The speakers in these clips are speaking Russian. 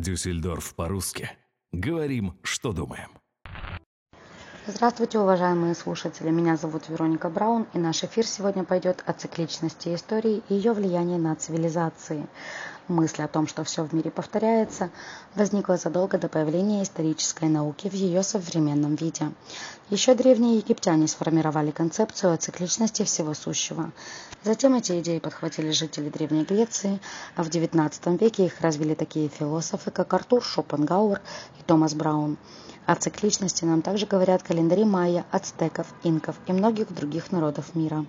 Дюссельдорф по-русски. Говорим, что думаем. Здравствуйте, уважаемые слушатели. Меня зовут Вероника Браун, и наш эфир сегодня пойдет о цикличности истории и ее влиянии на цивилизации. Мысль о том, что все в мире повторяется, возникла задолго до появления исторической науки в ее современном виде. Еще древние египтяне сформировали концепцию о цикличности всего сущего. Затем эти идеи подхватили жители Древней Греции, а в XIX веке их развили такие философы, как Артур Шопенгауэр и Томас Браун. О цикличности нам также говорят календари майя, ацтеков, инков и многих других народов мира.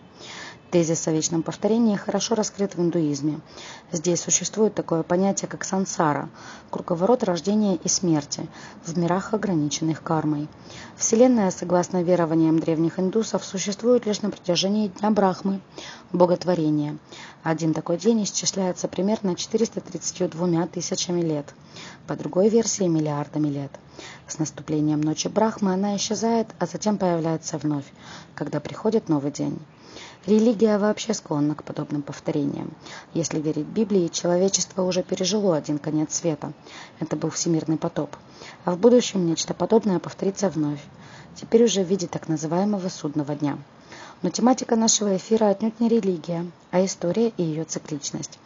Тезис о вечном повторении хорошо раскрыт в индуизме. Здесь существует такое понятие, как сансара – круговорот рождения и смерти в мирах, ограниченных кармой. Вселенная, согласно верованиям древних индусов, существует лишь на протяжении Дня Брахмы – боготворения. Один такой день исчисляется примерно 432 тысячами лет, по другой версии – миллиардами лет. С наступлением ночи Брахмы она исчезает, а затем появляется вновь, когда приходит новый день. Религия вообще склонна к подобным повторениям. Если верить Библии, человечество уже пережило один конец света. Это был всемирный потоп. А в будущем нечто подобное повторится вновь. Теперь уже в виде так называемого судного дня. Но тематика нашего эфира отнюдь не религия, а история и ее цикличность.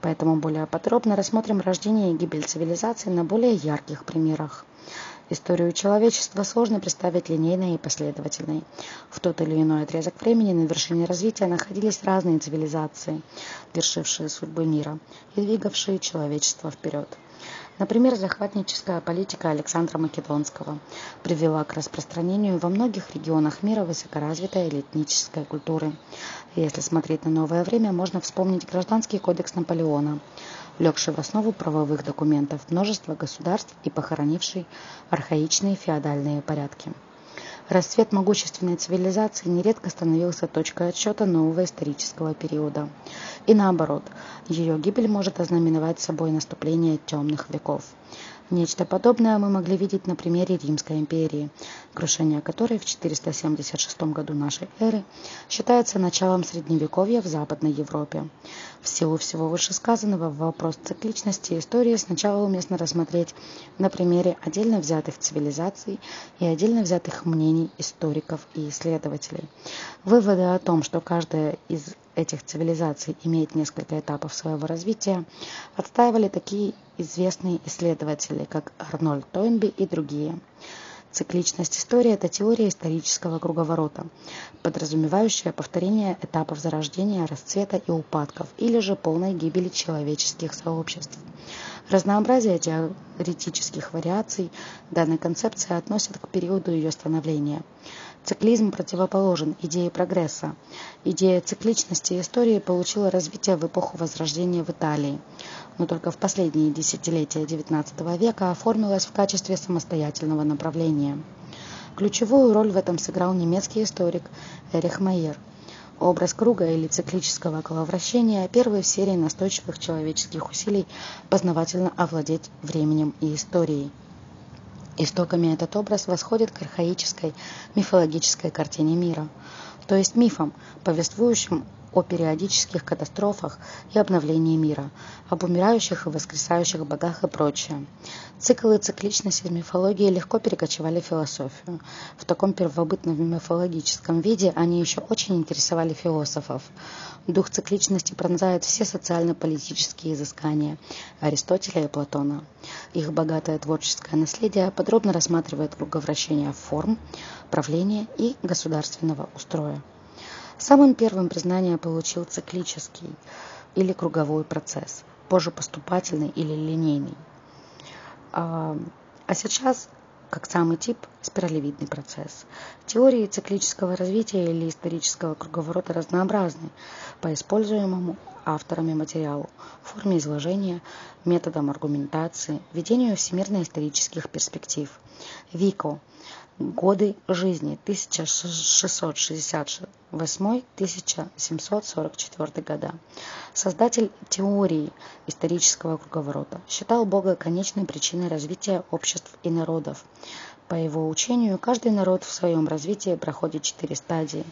Поэтому более подробно рассмотрим рождение и гибель цивилизации на более ярких примерах. Историю человечества сложно представить линейной и последовательной. В тот или иной отрезок времени на вершине развития находились разные цивилизации, вершившие судьбы мира и двигавшие человечество вперед. Например, захватническая политика Александра Македонского привела к распространению во многих регионах мира высокоразвитой элитнической культуры. Если смотреть на новое время, можно вспомнить Гражданский кодекс Наполеона, легший в основу правовых документов множества государств и похоронивший архаичные феодальные порядки. Расцвет могущественной цивилизации нередко становился точкой отсчета нового исторического периода. И наоборот, ее гибель может ознаменовать собой наступление темных веков. Нечто подобное мы могли видеть на примере Римской империи, крушение которой в 476 году нашей эры считается началом Средневековья в Западной Европе. В силу всего вышесказанного вопрос цикличности истории сначала уместно рассмотреть на примере отдельно взятых цивилизаций и отдельно взятых мнений историков и исследователей. Выводы о том, что каждая из этих цивилизаций имеет несколько этапов своего развития, отстаивали такие известные исследователи, как Арнольд Тойнби и другие. Цикличность истории – это теория исторического круговорота, подразумевающая повторение этапов зарождения, расцвета и упадков, или же полной гибели человеческих сообществ. Разнообразие теоретических вариаций данной концепции относят к периоду ее становления. Циклизм противоположен идее прогресса. Идея цикличности истории получила развитие в эпоху Возрождения в Италии, но только в последние десятилетия XIX века оформилась в качестве самостоятельного направления. Ключевую роль в этом сыграл немецкий историк Эрих Майер. Образ круга или циклического коловращения – первый в серии настойчивых человеческих усилий познавательно овладеть временем и историей. Истоками этот образ восходит к архаической мифологической картине мира, то есть мифам, повествующим о периодических катастрофах и обновлении мира, об умирающих и воскресающих богах и прочее. Цикл и цикличность из мифологии легко перекочевали в философию. В таком первобытном мифологическом виде они еще очень интересовали философов. Дух цикличности пронзает все социально-политические изыскания Аристотеля и Платона. Их богатое творческое наследие подробно рассматривает круговращение форм, правления и государственного устроя. Самым первым признание получил циклический или круговой процесс, позже поступательный или линейный. А, а сейчас, как самый тип, спиралевидный процесс. Теории циклического развития или исторического круговорота разнообразны по используемому авторами материалу, форме изложения, методам аргументации, ведению всемирно-исторических перспектив. ВИКО Годы жизни 1668-1744 года. Создатель теории исторического круговорота считал Бога конечной причиной развития обществ и народов. По его учению, каждый народ в своем развитии проходит четыре стадии.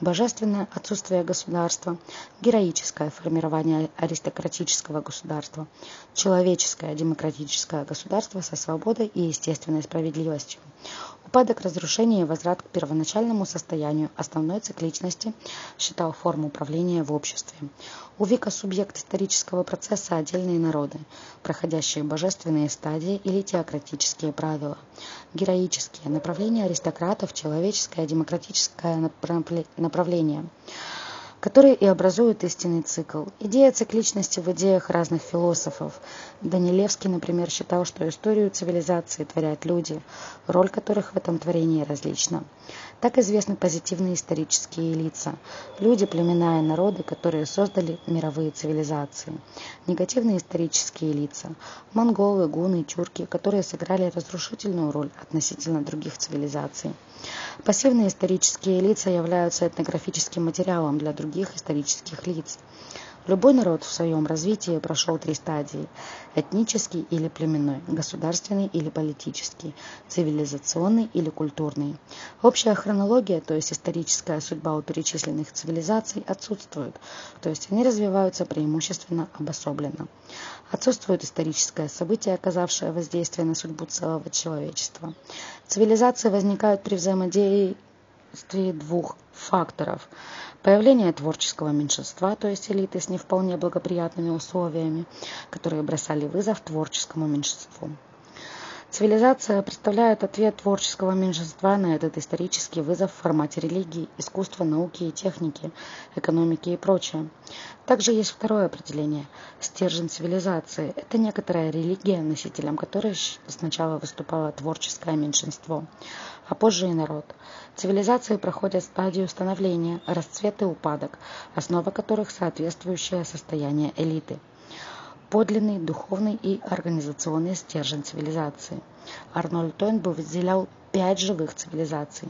Божественное отсутствие государства, героическое формирование аристократического государства, человеческое демократическое государство со свободой и естественной справедливостью, Упадок разрушения и возврат к первоначальному состоянию основной цикличности считал форму управления в обществе. У Вика субъект исторического процесса – отдельные народы, проходящие божественные стадии или теократические правила. Героические – направления аристократов, человеческое демократическое направление – которые и образуют истинный цикл. Идея цикличности в идеях разных философов. Данилевский, например, считал, что историю цивилизации творят люди, роль которых в этом творении различна. Так известны позитивные исторические лица – люди, племена и народы, которые создали мировые цивилизации. Негативные исторические лица – монголы, гуны, тюрки, которые сыграли разрушительную роль относительно других цивилизаций. Пассивные исторические лица являются этнографическим материалом для других исторических лиц. Любой народ в своем развитии прошел три стадии – этнический или племенной, государственный или политический, цивилизационный или культурный. Общая хронология, то есть историческая судьба у перечисленных цивилизаций, отсутствует, то есть они развиваются преимущественно обособленно. Отсутствует историческое событие, оказавшее воздействие на судьбу целого человечества. Цивилизации возникают при взаимодействии двух факторов – Появление творческого меньшинства, то есть элиты с не вполне благоприятными условиями, которые бросали вызов творческому меньшинству. Цивилизация представляет ответ творческого меньшинства на этот исторический вызов в формате религии, искусства, науки и техники, экономики и прочее. Также есть второе определение – стержень цивилизации. Это некоторая религия, носителем которой сначала выступало творческое меньшинство, а позже и народ. Цивилизации проходят стадию становления, расцвет и упадок, основа которых соответствующее состояние элиты – подлинный духовный и организационный стержень цивилизации. Арнольд Тойнбу выделял пять живых цивилизаций.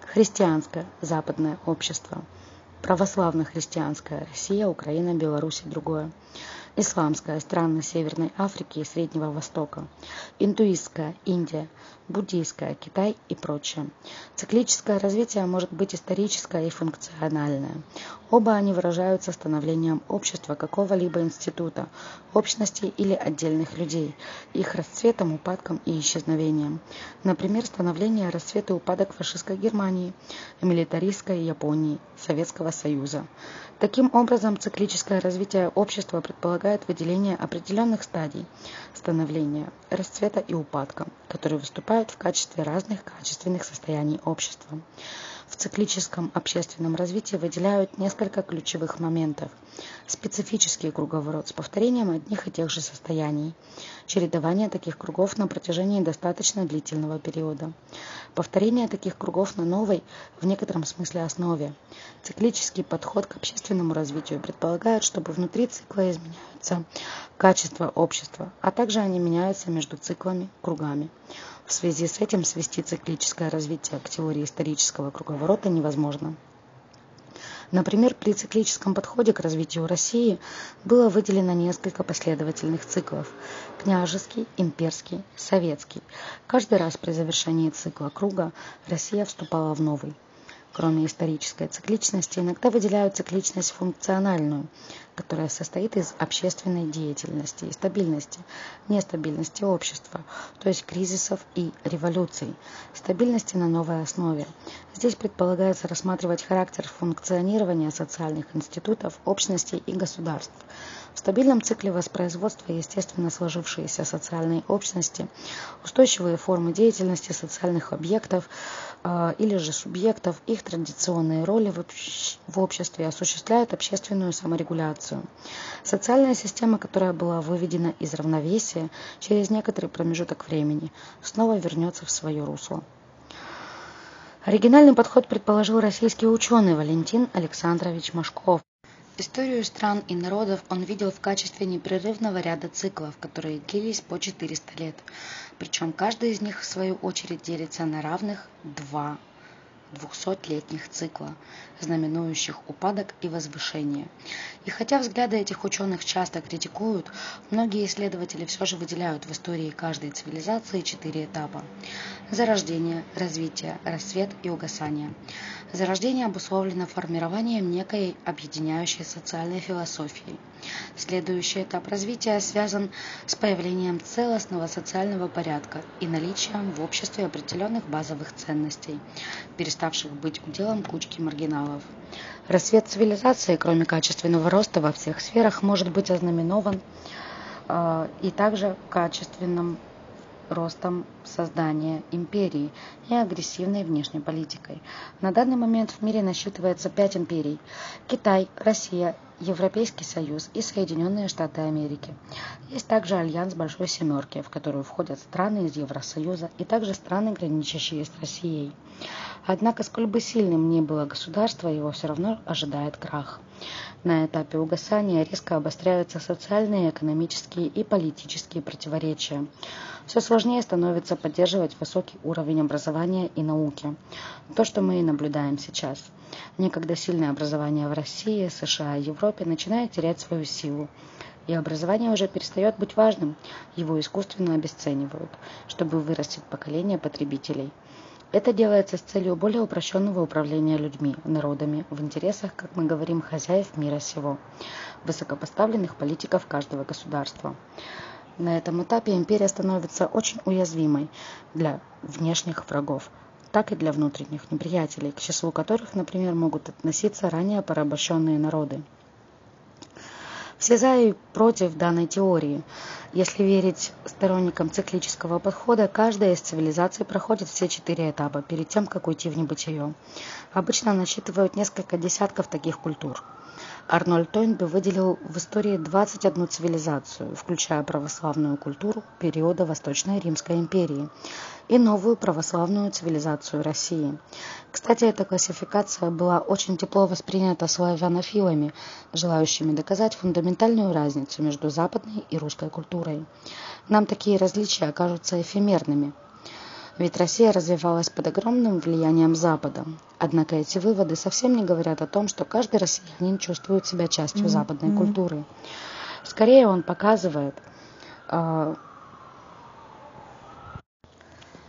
Христианское западное общество, православно-христианская Россия, Украина, Беларусь и другое исламская – страны Северной Африки и Среднего Востока, индуистская – Индия, буддийская – Китай и прочее. Циклическое развитие может быть историческое и функциональное. Оба они выражаются становлением общества какого-либо института, общности или отдельных людей, их расцветом, упадком и исчезновением. Например, становление, расцвет и упадок фашистской Германии, милитаристской Японии, Советского Союза. Таким образом, циклическое развитие общества предполагает выделение определенных стадий становления, расцвета и упадка, которые выступают в качестве разных качественных состояний общества. В циклическом общественном развитии выделяют несколько ключевых моментов. Специфический круговорот с повторением одних и тех же состояний. Чередование таких кругов на протяжении достаточно длительного периода. Повторение таких кругов на новой, в некотором смысле, основе. Циклический подход к общественному развитию предполагает, чтобы внутри цикла изменяются качества общества, а также они меняются между циклами, кругами. В связи с этим свести циклическое развитие к теории исторического круговорота невозможно. Например, при циклическом подходе к развитию России было выделено несколько последовательных циклов – княжеский, имперский, советский. Каждый раз при завершении цикла круга Россия вступала в новый. Кроме исторической цикличности, иногда выделяют цикличность функциональную, которая состоит из общественной деятельности и стабильности, нестабильности общества, то есть кризисов и революций, стабильности на новой основе. Здесь предполагается рассматривать характер функционирования социальных институтов, общностей и государств. В стабильном цикле воспроизводства естественно сложившиеся социальные общности, устойчивые формы деятельности социальных объектов, или же субъектов, их традиционные роли в обществе осуществляют общественную саморегуляцию. Социальная система, которая была выведена из равновесия через некоторый промежуток времени, снова вернется в свое русло. Оригинальный подход предположил российский ученый Валентин Александрович Машков. Историю стран и народов он видел в качестве непрерывного ряда циклов, которые длились по 400 лет. Причем каждый из них, в свою очередь, делится на равных два 200-летних цикла, знаменующих упадок и возвышение. И хотя взгляды этих ученых часто критикуют, многие исследователи все же выделяют в истории каждой цивилизации четыре этапа. Зарождение, развитие, рассвет и угасание. Зарождение обусловлено формированием некой объединяющей социальной философии. Следующий этап развития связан с появлением целостного социального порядка и наличием в обществе определенных базовых ценностей, переставших быть уделом кучки маргиналов. Рассвет цивилизации, кроме качественного роста во всех сферах, может быть ознаменован э, и также качественным ростом создания империи и агрессивной внешней политикой. На данный момент в мире насчитывается пять империй – Китай, Россия, Европейский Союз и Соединенные Штаты Америки. Есть также альянс Большой Семерки, в которую входят страны из Евросоюза и также страны, граничащие с Россией. Однако, сколь бы сильным ни было государство, его все равно ожидает крах. На этапе угасания резко обостряются социальные, экономические и политические противоречия. Все сложнее становится поддерживать высокий уровень образования и науки. То, что мы и наблюдаем сейчас. Некогда сильное образование в России, США и Европе начинает терять свою силу. И образование уже перестает быть важным, его искусственно обесценивают, чтобы вырастить поколение потребителей. Это делается с целью более упрощенного управления людьми, народами, в интересах, как мы говорим, хозяев мира сего, высокопоставленных политиков каждого государства. На этом этапе империя становится очень уязвимой для внешних врагов, так и для внутренних неприятелей, к числу которых, например, могут относиться ранее порабощенные народы. Все за и против данной теории. Если верить сторонникам циклического подхода, каждая из цивилизаций проходит все четыре этапа перед тем, как уйти в небытие. Обычно насчитывают несколько десятков таких культур. Арнольд Тойнби выделил в истории 21 цивилизацию, включая православную культуру периода Восточной Римской империи и новую православную цивилизацию России. Кстати, эта классификация была очень тепло воспринята славянофилами, желающими доказать фундаментальную разницу между западной и русской культурой. Нам такие различия окажутся эфемерными – ведь Россия развивалась под огромным влиянием Запада. Однако эти выводы совсем не говорят о том, что каждый россиянин чувствует себя частью mm-hmm. западной mm-hmm. культуры. Скорее он показывает, э,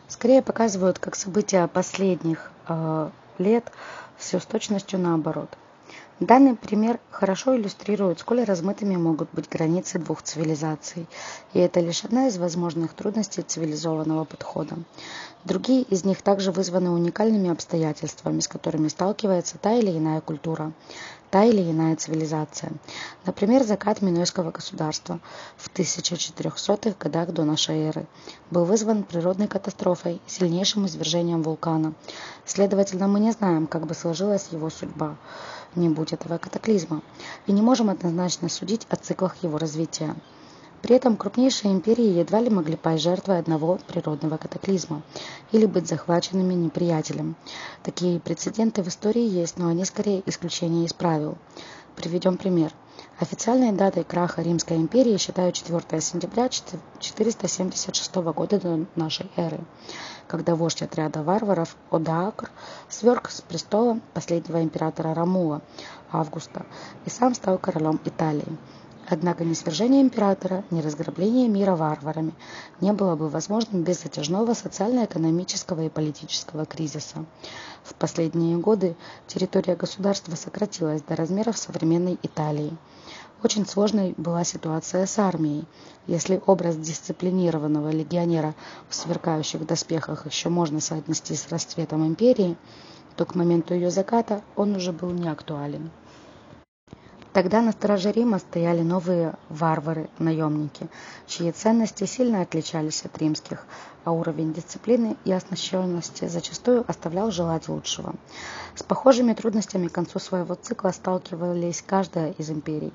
скорее показывают, как события последних э, лет все с точностью наоборот – Данный пример хорошо иллюстрирует, сколь размытыми могут быть границы двух цивилизаций, и это лишь одна из возможных трудностей цивилизованного подхода. Другие из них также вызваны уникальными обстоятельствами, с которыми сталкивается та или иная культура, та или иная цивилизация. Например, закат Минойского государства в 1400-х годах до нашей эры был вызван природной катастрофой, сильнейшим извержением вулкана. Следовательно, мы не знаем, как бы сложилась его судьба не будь этого катаклизма, и не можем однозначно судить о циклах его развития. При этом крупнейшие империи едва ли могли пасть жертвой одного природного катаклизма или быть захваченными неприятелем. Такие прецеденты в истории есть, но они скорее исключения из правил. Приведем пример. Официальной датой краха Римской империи считают 4 сентября 476 года до нашей эры когда вождь отряда варваров Одаакр сверг с престола последнего императора Рамула Августа и сам стал королем Италии. Однако ни свержение императора, ни разграбление мира варварами не было бы возможным без затяжного социально-экономического и политического кризиса. В последние годы территория государства сократилась до размеров современной Италии. Очень сложной была ситуация с армией. Если образ дисциплинированного легионера в сверкающих доспехах еще можно соотнести с расцветом империи, то к моменту ее заката он уже был не актуален. Тогда на страже Рима стояли новые варвары-наемники, чьи ценности сильно отличались от римских, а уровень дисциплины и оснащенности зачастую оставлял желать лучшего. С похожими трудностями к концу своего цикла сталкивались каждая из империй.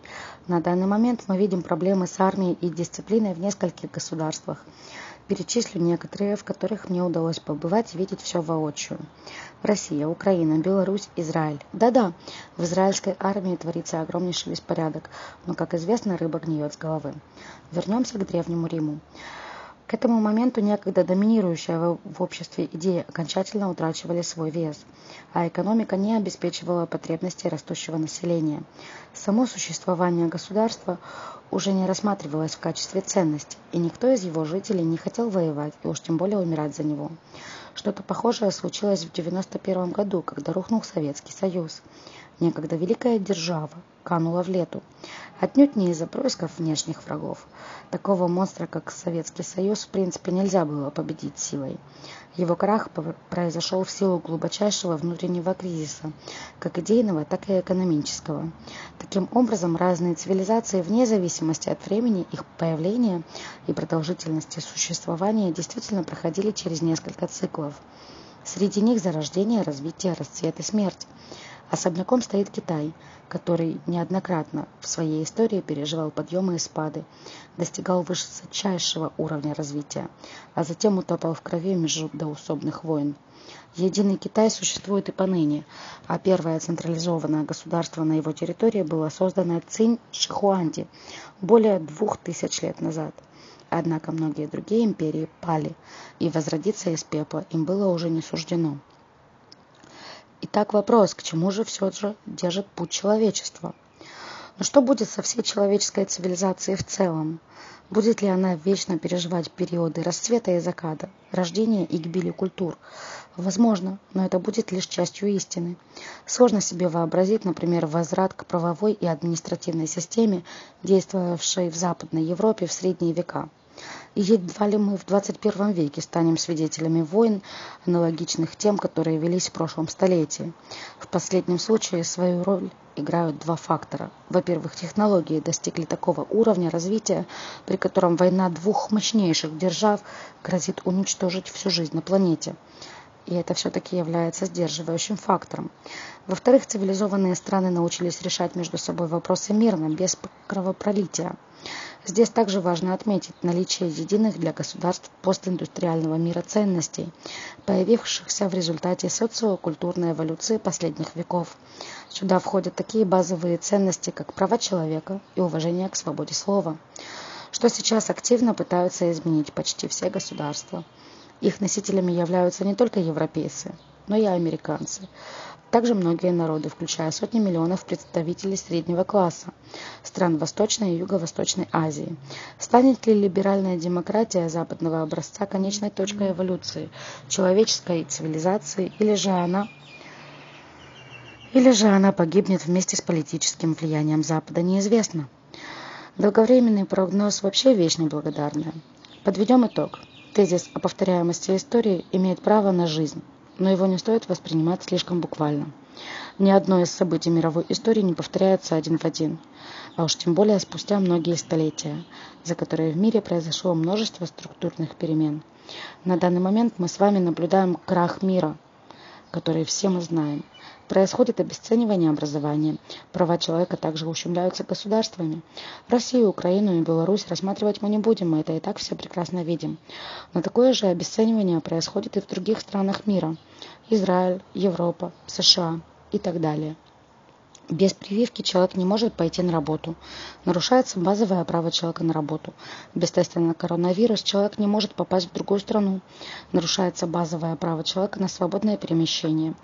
На данный момент мы видим проблемы с армией и дисциплиной в нескольких государствах. Перечислю некоторые, в которых мне удалось побывать и видеть все воочию. Россия, Украина, Беларусь, Израиль. Да-да, в израильской армии творится огромнейшая полнейший беспорядок, но, как известно, рыба гниет с головы. Вернемся к Древнему Риму. К этому моменту некогда доминирующая в обществе идеи окончательно утрачивали свой вес, а экономика не обеспечивала потребности растущего населения. Само существование государства уже не рассматривалось в качестве ценности, и никто из его жителей не хотел воевать и уж тем более умирать за него. Что-то похожее случилось в 1991 году, когда рухнул Советский Союз. Некогда великая держава канула в лету. Отнюдь не из-за происков внешних врагов. Такого монстра, как Советский Союз, в принципе нельзя было победить силой. Его крах произошел в силу глубочайшего внутреннего кризиса, как идейного, так и экономического. Таким образом, разные цивилизации, вне зависимости от времени их появления и продолжительности существования, действительно проходили через несколько циклов. Среди них зарождение, развитие, расцвет и смерть. Особняком стоит Китай, который неоднократно в своей истории переживал подъемы и спады, достигал высочайшего уровня развития, а затем утопал в крови междоусобных войн. Единый Китай существует и поныне, а первое централизованное государство на его территории было создано Цинь Шихуанди более двух тысяч лет назад. Однако многие другие империи пали, и возродиться из пепла им было уже не суждено. Итак, вопрос, к чему же все же держит путь человечества? Но что будет со всей человеческой цивилизацией в целом? Будет ли она вечно переживать периоды расцвета и заката, рождения и гибели культур? Возможно, но это будет лишь частью истины. Сложно себе вообразить, например, возврат к правовой и административной системе, действовавшей в Западной Европе в средние века. Едва ли мы в 21 веке станем свидетелями войн, аналогичных тем, которые велись в прошлом столетии. В последнем случае свою роль играют два фактора. Во-первых, технологии достигли такого уровня развития, при котором война двух мощнейших держав грозит уничтожить всю жизнь на планете. И это все-таки является сдерживающим фактором. Во-вторых, цивилизованные страны научились решать между собой вопросы мирно, без кровопролития. Здесь также важно отметить наличие единых для государств постиндустриального мира ценностей, появившихся в результате социокультурной эволюции последних веков. Сюда входят такие базовые ценности, как права человека и уважение к свободе слова, что сейчас активно пытаются изменить почти все государства. Их носителями являются не только европейцы, но и американцы, также многие народы, включая сотни миллионов представителей среднего класса стран Восточной и Юго-Восточной Азии. Станет ли либеральная демократия западного образца конечной точкой эволюции человеческой цивилизации, или же она или же она погибнет вместе с политическим влиянием Запада, неизвестно. Долговременный прогноз вообще вещь неблагодарная. Подведем итог. Тезис о повторяемости истории имеет право на жизнь но его не стоит воспринимать слишком буквально. Ни одно из событий мировой истории не повторяется один в один, а уж тем более спустя многие столетия, за которые в мире произошло множество структурных перемен. На данный момент мы с вами наблюдаем крах мира, который все мы знаем. Происходит обесценивание образования. Права человека также ущемляются государствами. Россию, Украину и Беларусь рассматривать мы не будем, мы это и так все прекрасно видим. Но такое же обесценивание происходит и в других странах мира. Израиль, Европа, США и так далее. Без прививки человек не может пойти на работу. Нарушается базовое право человека на работу. Без теста на коронавирус человек не может попасть в другую страну. Нарушается базовое право человека на свободное перемещение.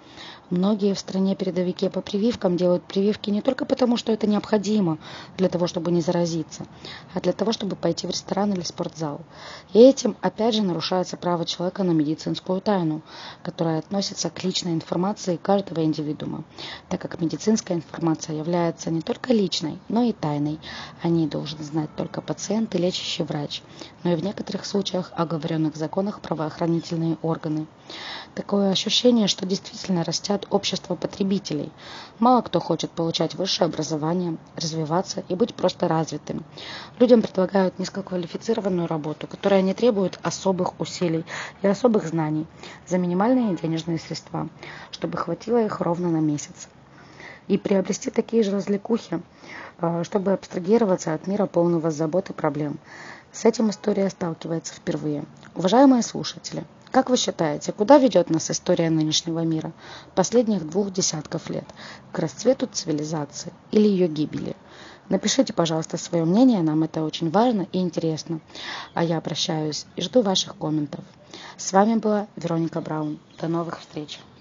Многие в стране передовики по прививкам делают прививки не только потому, что это необходимо для того, чтобы не заразиться, а для того, чтобы пойти в ресторан или спортзал. И этим, опять же, нарушается право человека на медицинскую тайну, которая относится к личной информации каждого индивидуума, так как медицинская информация является не только личной, но и тайной. О ней должен знать только пациент и лечащий врач, но и в некоторых случаях оговоренных законах правоохранительные органы. Такое ощущение, что действительно растят общество потребителей. Мало кто хочет получать высшее образование, развиваться и быть просто развитым. Людям предлагают низкоквалифицированную работу, которая не требует особых усилий и особых знаний за минимальные денежные средства, чтобы хватило их ровно на месяц. И приобрести такие же развлекухи, э, чтобы абстрагироваться от мира полного забот и проблем. С этим история сталкивается впервые. Уважаемые слушатели, как вы считаете, куда ведет нас история нынешнего мира, последних двух десятков лет, к расцвету цивилизации или ее гибели? Напишите, пожалуйста, свое мнение, нам это очень важно и интересно. А я прощаюсь и жду ваших комментов. С вами была Вероника Браун. До новых встреч!